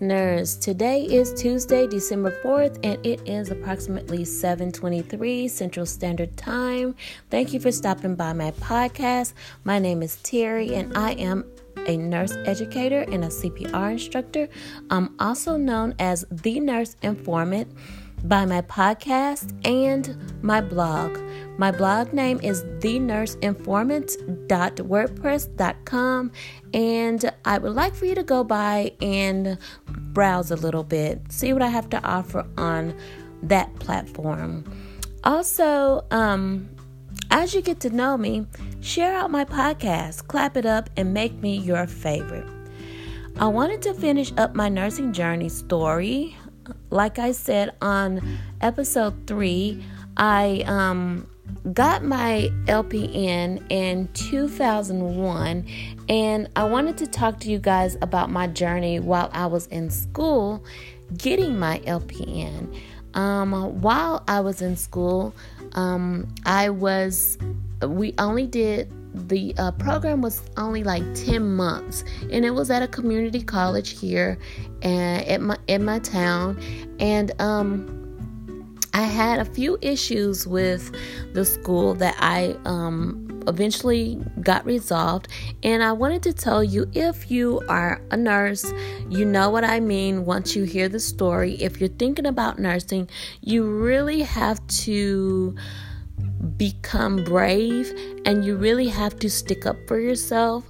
listeners. Today is Tuesday, December 4th, and it is approximately 7:23 Central Standard Time. Thank you for stopping by my podcast. My name is Terry and I am a nurse educator and a CPR instructor. I'm also known as the Nurse Informant by my podcast and my blog. My blog name is thenurseinformant.wordpress.com and I would like for you to go by and browse a little bit, see what I have to offer on that platform. Also, um, as you get to know me, share out my podcast, clap it up, and make me your favorite. I wanted to finish up my nursing journey story. Like I said on episode three, I um, got my LPN in 2001, and I wanted to talk to you guys about my journey while I was in school getting my LPN. Um, while I was in school, um, I was, we only did the uh, program was only like 10 months and it was at a community college here and at my in my town and um I had a few issues with the school that I um, eventually got resolved. And I wanted to tell you if you are a nurse, you know what I mean once you hear the story. If you're thinking about nursing, you really have to become brave and you really have to stick up for yourself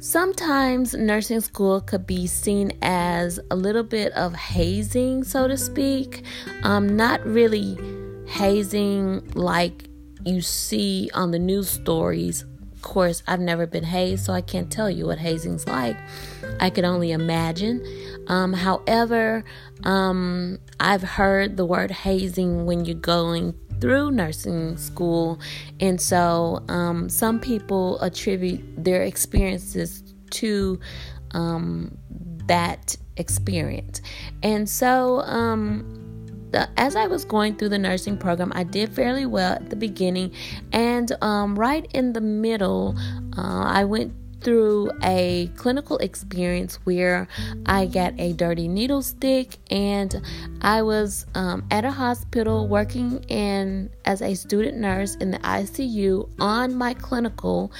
Sometimes nursing school could be seen as a little bit of hazing, so to speak. Um, not really hazing like you see on the news stories. Of course, I've never been hazed, so I can't tell you what hazing's like. I can only imagine. Um, however, um, I've heard the word hazing when you're going through nursing school. And so um, some people attribute their experiences to um, that experience. And so, um, the, as I was going through the nursing program, I did fairly well at the beginning, and um, right in the middle, uh, I went through a clinical experience where I got a dirty needle stick and I was um, at a hospital working in as a student nurse in the ICU on my clinical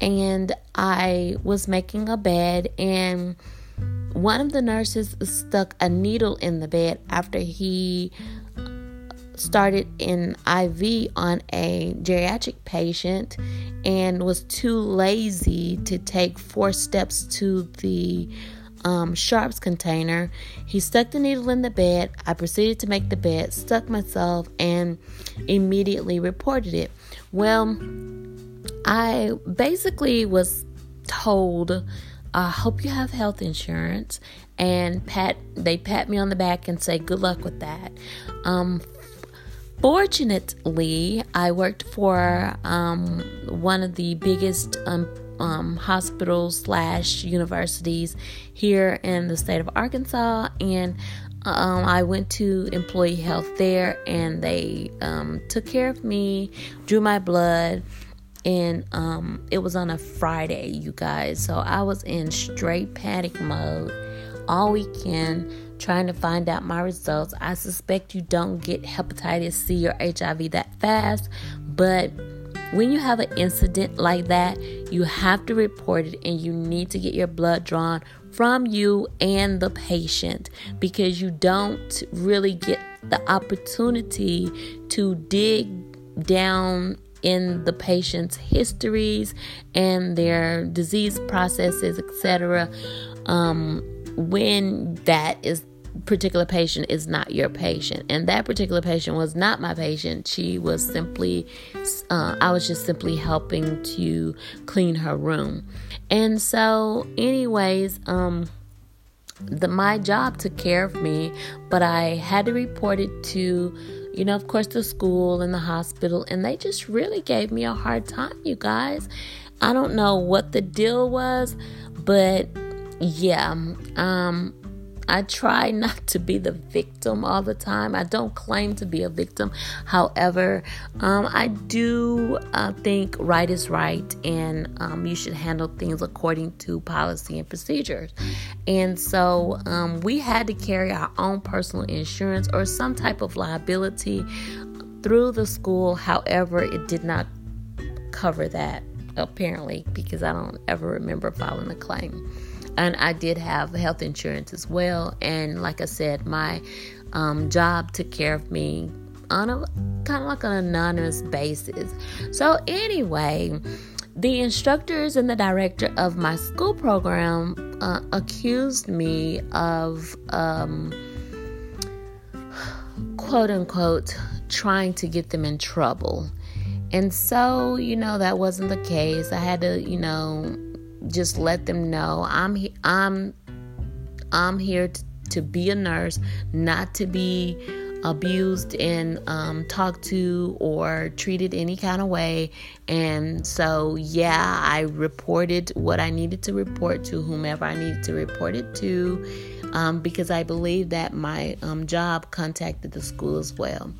and I was making a bed and one of the nurses stuck a needle in the bed after he started an IV on a geriatric patient and was too lazy to take four steps to the um, sharps container. He stuck the needle in the bed. I proceeded to make the bed, stuck myself, and immediately reported it. Well, I basically was told, I hope you have health insurance and pat they pat me on the back and say good luck with that um, Fortunately, I worked for um, one of the biggest um, um, hospitals slash universities here in the state of Arkansas, and um, I went to employee health there, and they um, took care of me, drew my blood, and um, it was on a Friday, you guys. So I was in straight panic mode all weekend trying to find out my results. I suspect you don't get hepatitis C or HIV that fast, but when you have an incident like that, you have to report it and you need to get your blood drawn from you and the patient because you don't really get the opportunity to dig down in the patient's histories and their disease processes, etc. Um, when that is particular patient is not your patient. And that particular patient was not my patient. She was simply uh, i was just simply helping to clean her room. And so anyways um the my job took care of me but i had to report it to you know of course the school and the hospital and they just really gave me a hard time you guys. I don't know what the deal was but yeah um I try not to be the victim all the time. I don't claim to be a victim. However, um, I do uh, think right is right and um, you should handle things according to policy and procedures. And so um, we had to carry our own personal insurance or some type of liability through the school. However, it did not cover that apparently because I don't ever remember filing a claim and I did have health insurance as well. And like I said, my um, job took care of me on a kind of like an anonymous basis. So, anyway, the instructors and the director of my school program uh, accused me of um, quote unquote trying to get them in trouble. And so, you know, that wasn't the case. I had to, you know, just let them know I'm I'm I'm here to, to be a nurse, not to be abused and um, talked to or treated any kind of way. And so, yeah, I reported what I needed to report to whomever I needed to report it to um, because I believe that my um, job contacted the school as well.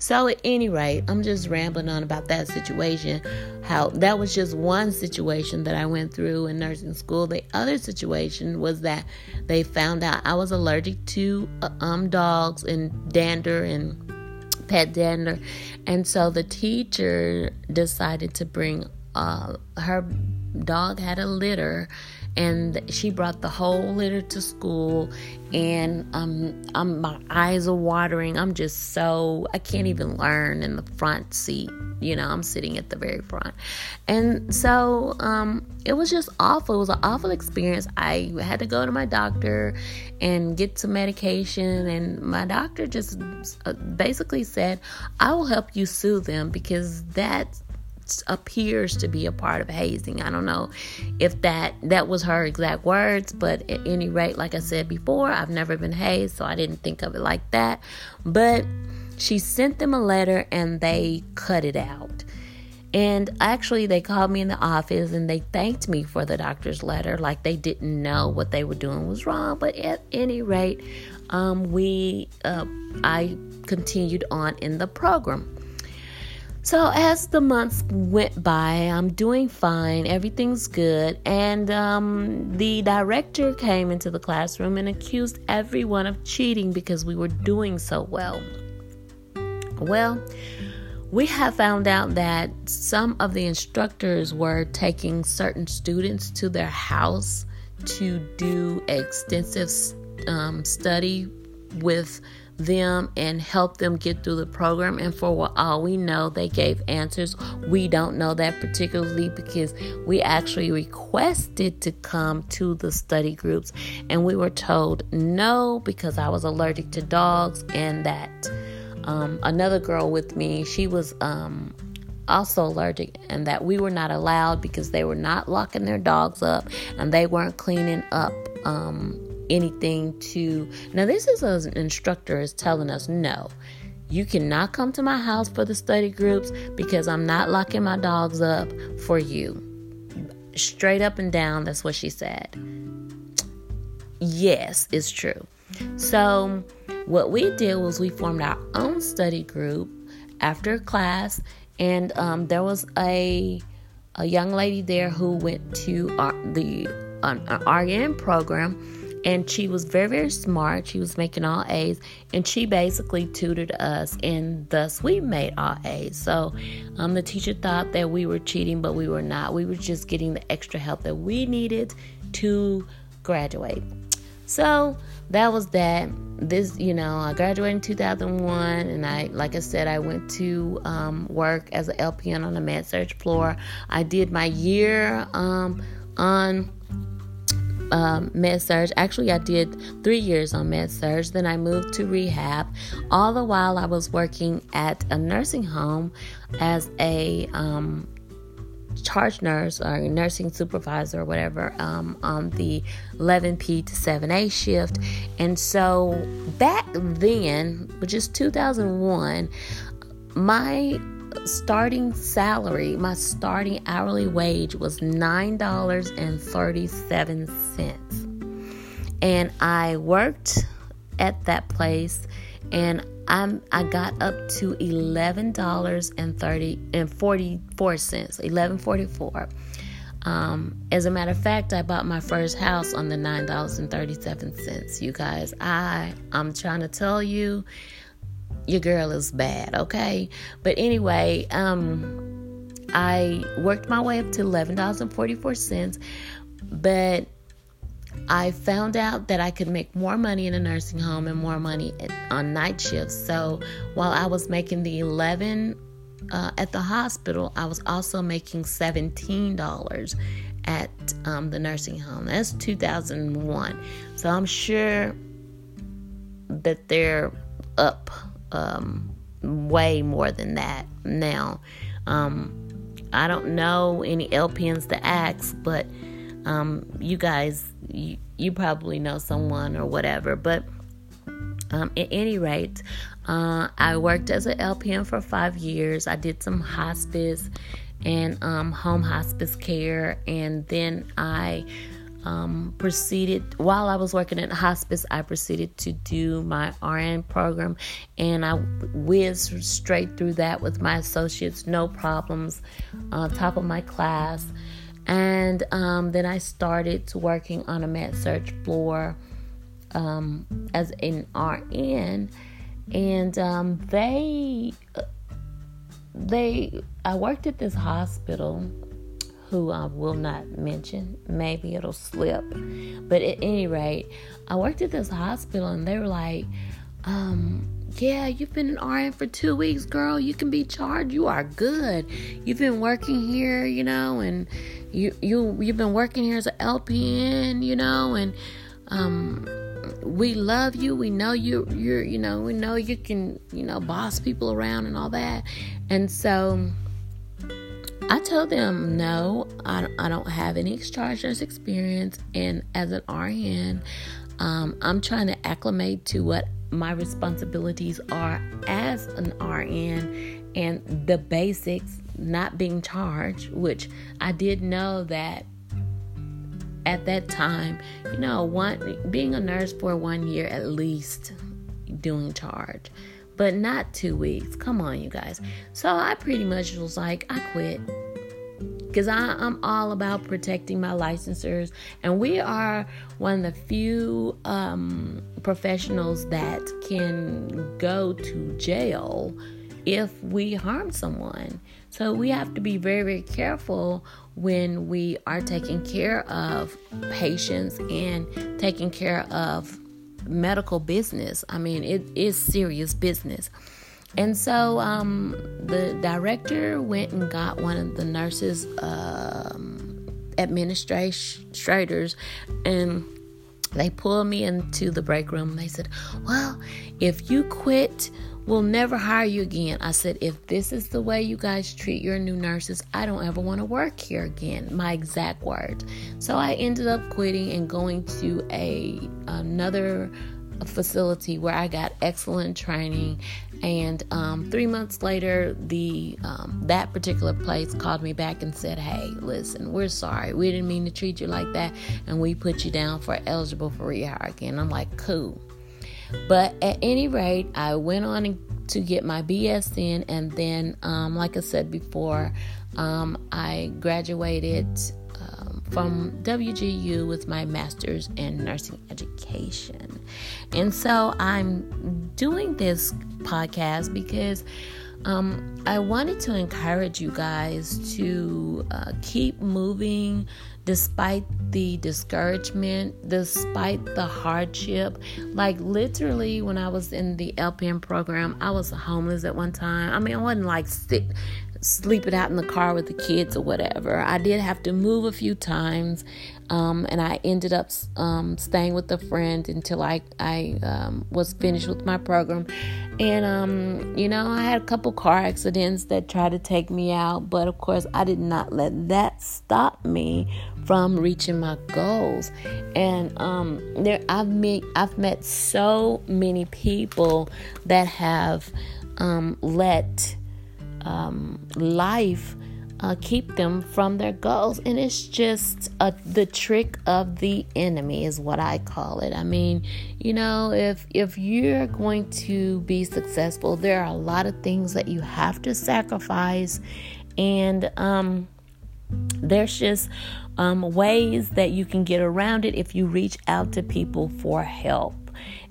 So, at any rate, I'm just rambling on about that situation. How that was just one situation that I went through in nursing school. The other situation was that they found out I was allergic to uh, um, dogs and dander and pet dander. And so the teacher decided to bring uh, her dog had a litter and she brought the whole litter to school and um, I'm, my eyes are watering. I'm just so i can't even learn in the front seat you know i'm sitting at the very front. And so um, it was just awful. It was an awful experience. I had to go to my doctor and get some medication and my doctor just uh, basically said i will help you sue them because that appears to be a part of hazing. I don't know if that that was her exact words, but at any rate, like I said before, I've never been hazed, so I didn't think of it like that. But she sent them a letter and they cut it out. And actually, they called me in the office and they thanked me for the doctor's letter, like they didn't know what they were doing was wrong. But at any rate, um, we uh, I continued on in the program. So, as the months went by, I'm doing fine, everything's good, and um, the director came into the classroom and accused everyone of cheating because we were doing so well. Well, we have found out that some of the instructors were taking certain students to their house to do extensive um, study with them and help them get through the program. And for what all we know, they gave answers. We don't know that particularly because we actually requested to come to the study groups and we were told no because I was allergic to dogs and that um, another girl with me, she was um, also allergic and that we were not allowed because they were not locking their dogs up and they weren't cleaning up um, anything to. Now, this is an instructor is telling us no. You cannot come to my house for the study groups because I'm not locking my dogs up for you. Straight up and down, that's what she said. Yes, it's true. So, what we did was we formed our own study group after class, and um, there was a a young lady there who went to our, the an, an RN program and she was very very smart. She was making all a's. And she basically tutored us and thus we made all a's. So um, the teacher thought that we were cheating but we were not. We were just getting the extra help that we needed to graduate. So that was that. This you know i graduated in 2001 and i like i said i went to um, work as an lpn on the med surg floor. I did my year um, on um, med surg. Actually, I did three years on med surg. Then I moved to rehab. All the while, I was working at a nursing home as a um, charge nurse or nursing supervisor or whatever um, on the 11p to 7a shift. And so back then, which is 2001, my starting salary, my starting hourly wage was $9.37. and I worked at that place and I'm I got up to eleven dollars and thirty and forty four cents, eleven forty four. Um, as a matter of fact, I bought my first house on the nine dollars and thirty seven cents. You guys, I I'm trying to tell you, your girl is bad, okay? But anyway, um, I worked my way up to eleven dollars and forty four cents, but I found out that I could make more money in a nursing home and more money on night shifts. So while I was making the 11 uh, at the hospital, I was also making $17 at um, the nursing home. That's 2001. So I'm sure that they're up um, way more than that now. Um, I don't know any LPNs to ask, but um, you guys, you, you, probably know someone or whatever. But um, at any rate, uh, I worked as an LPN for five years. I did some hospice and um, home hospice care, and then I um, proceeded while I was working at hospice. I proceeded to do my RN program, and I whizzed straight through that with my associates, no problems, uh, top of my class. And um, then I started working on a med surg floor um, as an RN, and um, they they I worked at this hospital who I will not mention. Maybe it'll slip. But at any rate, I worked at this hospital and they were like, um, yeah, you've been an RN for two weeks, girl. You can be charged. You are good. You've been working here, you know, and you you you've been working here as an LPN, you know, and um we love you. We know you you're you know, we know you can, you know, boss people around and all that. And so I told them no, I, I don't have any charge nurse experience, and as an RN, um, I'm trying to acclimate to what my responsibilities are as an RN and the basics not being charged, which I did know that at that time, you know, one being a nurse for one year at least doing charge, but not two weeks. Come on, you guys. So I pretty much was like, I quit because I'm all about protecting my licensors, and we are one of the few um, professionals that can go to jail if we harm someone. So we have to be very, very careful when we are taking care of patients and taking care of medical business. I mean, it is serious business. And so um, the director went and got one of the nurses, um, administrators, and they pulled me into the break room. They said, Well, if you quit, we'll never hire you again. I said, If this is the way you guys treat your new nurses, I don't ever want to work here again. My exact words. So I ended up quitting and going to a another facility where I got excellent training. And um, three months later, the um, that particular place called me back and said, "Hey, listen, we're sorry. We didn't mean to treat you like that, and we put you down for eligible for rehire again." I'm like, "Cool." But at any rate, I went on to get my BS and then, um, like I said before, um, I graduated from WGU with my master's in nursing education. And so I'm doing this podcast because um, I wanted to encourage you guys to uh, keep moving despite the discouragement, despite the hardship. Like, literally, when I was in the LPN program, I was homeless at one time. I mean, I wasn't like sick, sleeping out in the car with the kids or whatever. I did have to move a few times, um, and I ended up um, staying with a friend until I I um, was finished with my program. And um, you know, I had a couple car accidents that tried to take me out, but of course, I did not let that stop me from reaching my goals. And um, there, I've met I've met so many people that have um, let life uh, keep them from their goals. And it's just a, the trick of the enemy, is what I call it. I mean, you know, if if you're going to be successful, there are a lot of things that you have to sacrifice, and um, there's just um, ways that you can get around it if you reach out to people for help.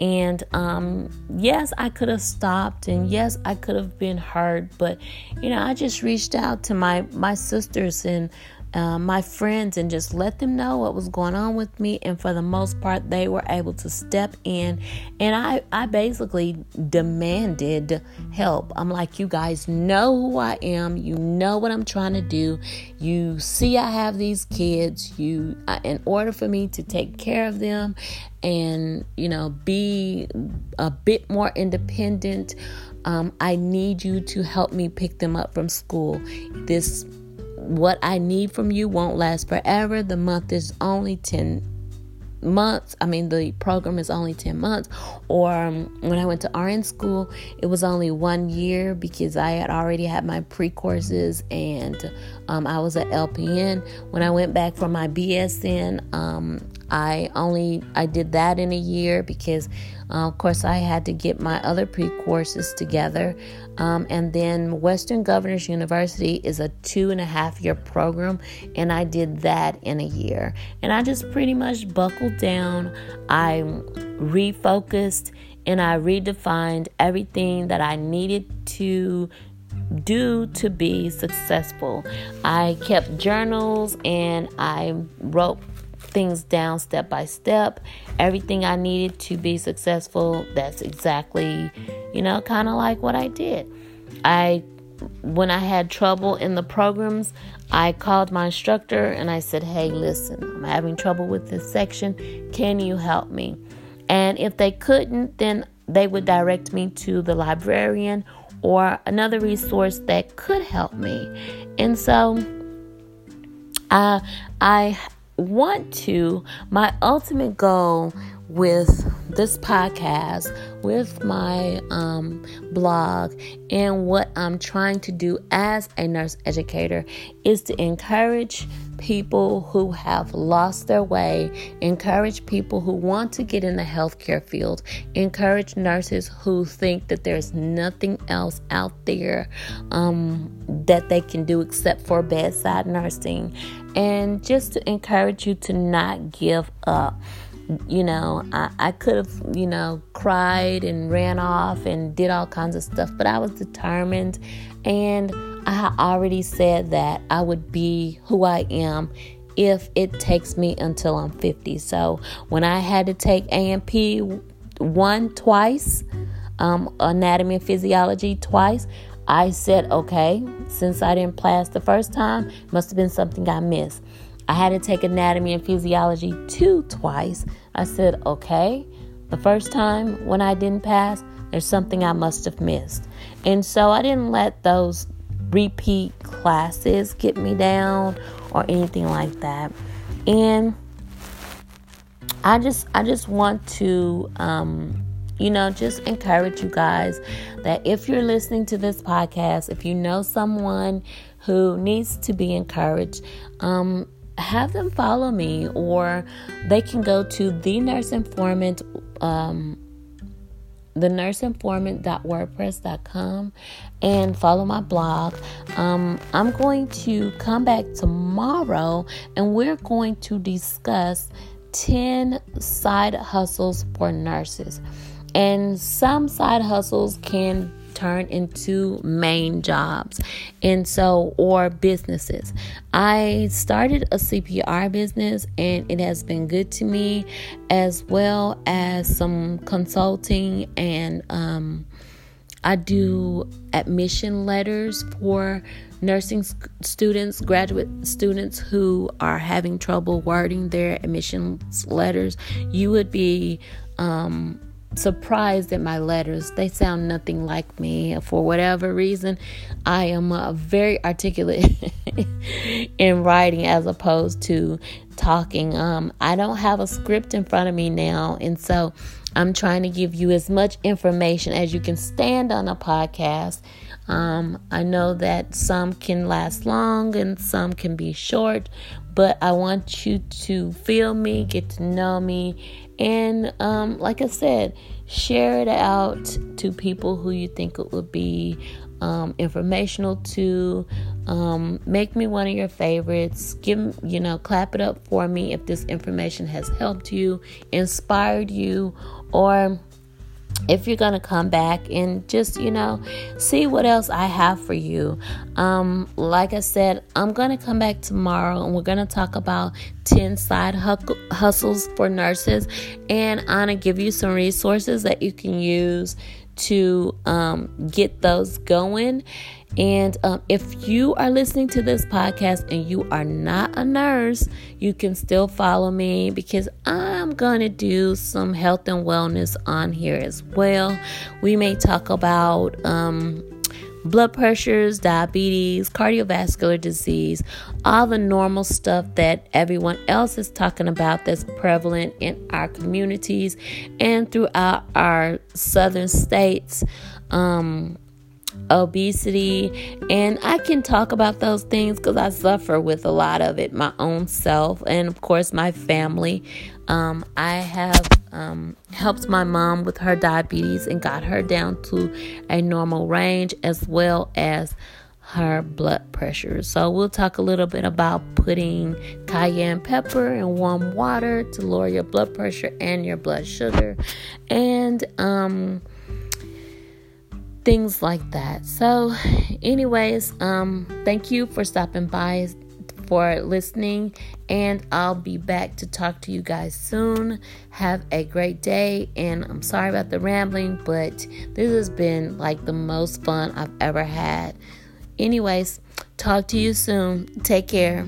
And um, yes, I could have stopped, and yes, I could have been hurt, but you know, I just reached out to my my sisters and uh, my friends and just let them know what was going on with me. And for the most part, they were able to step in. And I, I basically demanded help. I'm like, you guys know who I am. You know what I'm trying to do. You see, I have these kids. You, uh, in order for me to take care of them and, you know, be a bit more independent. Um, I need you to help me pick them up from school. This what I need from you won't last forever. The month is only 10 months. I mean, the program is only 10 months. Or um, when I went to RN school, it was only one year because I had already had my pre courses and um, I was at LPN. When I went back for my BSN, um, I only I did that in a year because, uh, of course, I had to get my other pre courses together. Um, and then Western Governors University is a two and a half year program, and I did that in a year. And I just pretty much buckled down. I refocused and I redefined everything that I needed to do to be successful. I kept journals and I wrote things down step by step. Everything I needed to be successful, that's exactly, you know, kind of like what I did. I when I had trouble in the programs, I called my instructor and I said, "Hey, listen, I'm having trouble with this section. Can you help me?" And if they couldn't, then they would direct me to the librarian or another resource that could help me. And so uh, I want to, my ultimate goal with this podcast, with my um, blog, and what I'm trying to do as a nurse educator is to encourage people who have lost their way, encourage people who want to get in the healthcare field, encourage nurses who think that there's nothing else out there um, that they can do except for bedside nursing, and just to encourage you to not give up. You know, I, I could have, you know, cried and ran off and did all kinds of stuff, but I was determined. And I already said that I would be who I am if it takes me until I'm 50. So when I had to take A&P one twice, um, anatomy and physiology twice, I said, okay, since I didn't pass the first time, must have been something I missed. I had to take anatomy and physiology two twice. I said, okay, the first time when I didn't pass, there's something I must have missed. And so I didn't let those repeat classes get me down or anything like that. And I just I just want to um you know, just encourage you guys that if you're listening to this podcast, if you know someone who needs to be encouraged, um, have them follow me or they can go to the nurse informant um, the nurseinformant.wordpress.com and follow my blog. Um, I'm going to come back tomorrow and we're going to discuss 10 side hustles for nurses. And some side hustles can turn into main jobs. And so or businesses. I started a cpr business and it has been good to me as well as some consulting and um, i do admission letters for nursing students, graduate students who are having trouble wording their admissions letters, you would be um, surprised at my letters. They sound nothing like me. For whatever reason, I am very articulate in writing as opposed to talking. Um, I don't have a script in front of me now, and so I'm trying to give you as much information as you can stand on a podcast. Um, I know that some can last long and some can be short, but I want you to feel me, get to know me, and um, like I said, share it out to people who you think it would be um, informational to. Um, make me one of your favorites. Give you know, clap it up for me if this information has helped you, inspired you, or if you're gonna come back and just you know see what else i have for you. Um like i said i'm gonna come back tomorrow and we're gonna talk about 10 side hustles for nurses and i'm gonna give you some resources that you can use to um, get those going and um, if you are listening to this podcast and you are not a nurse, you can still follow me because I'm going to do some health and wellness on here as well. We may talk about um, blood pressures, diabetes, cardiovascular disease, all the normal stuff that everyone else is talking about that's prevalent in our communities and throughout our southern states. Um, obesity, and I can talk about those things because I suffer with a lot of it my own self, and of course, my family. Um, I have um, helped my mom with her diabetes and got her down to a normal range as well as her blood pressure. So, we'll talk a little bit about putting cayenne pepper in warm water to lower your blood pressure and your blood sugar. And, um, things like that. So, anyways, um, thank you for stopping by, for listening, and I'll be back to talk to you guys soon. Have a great day, and I'm sorry about the rambling, but this has been like the most fun I've ever had. Anyways, talk to you soon. Take care.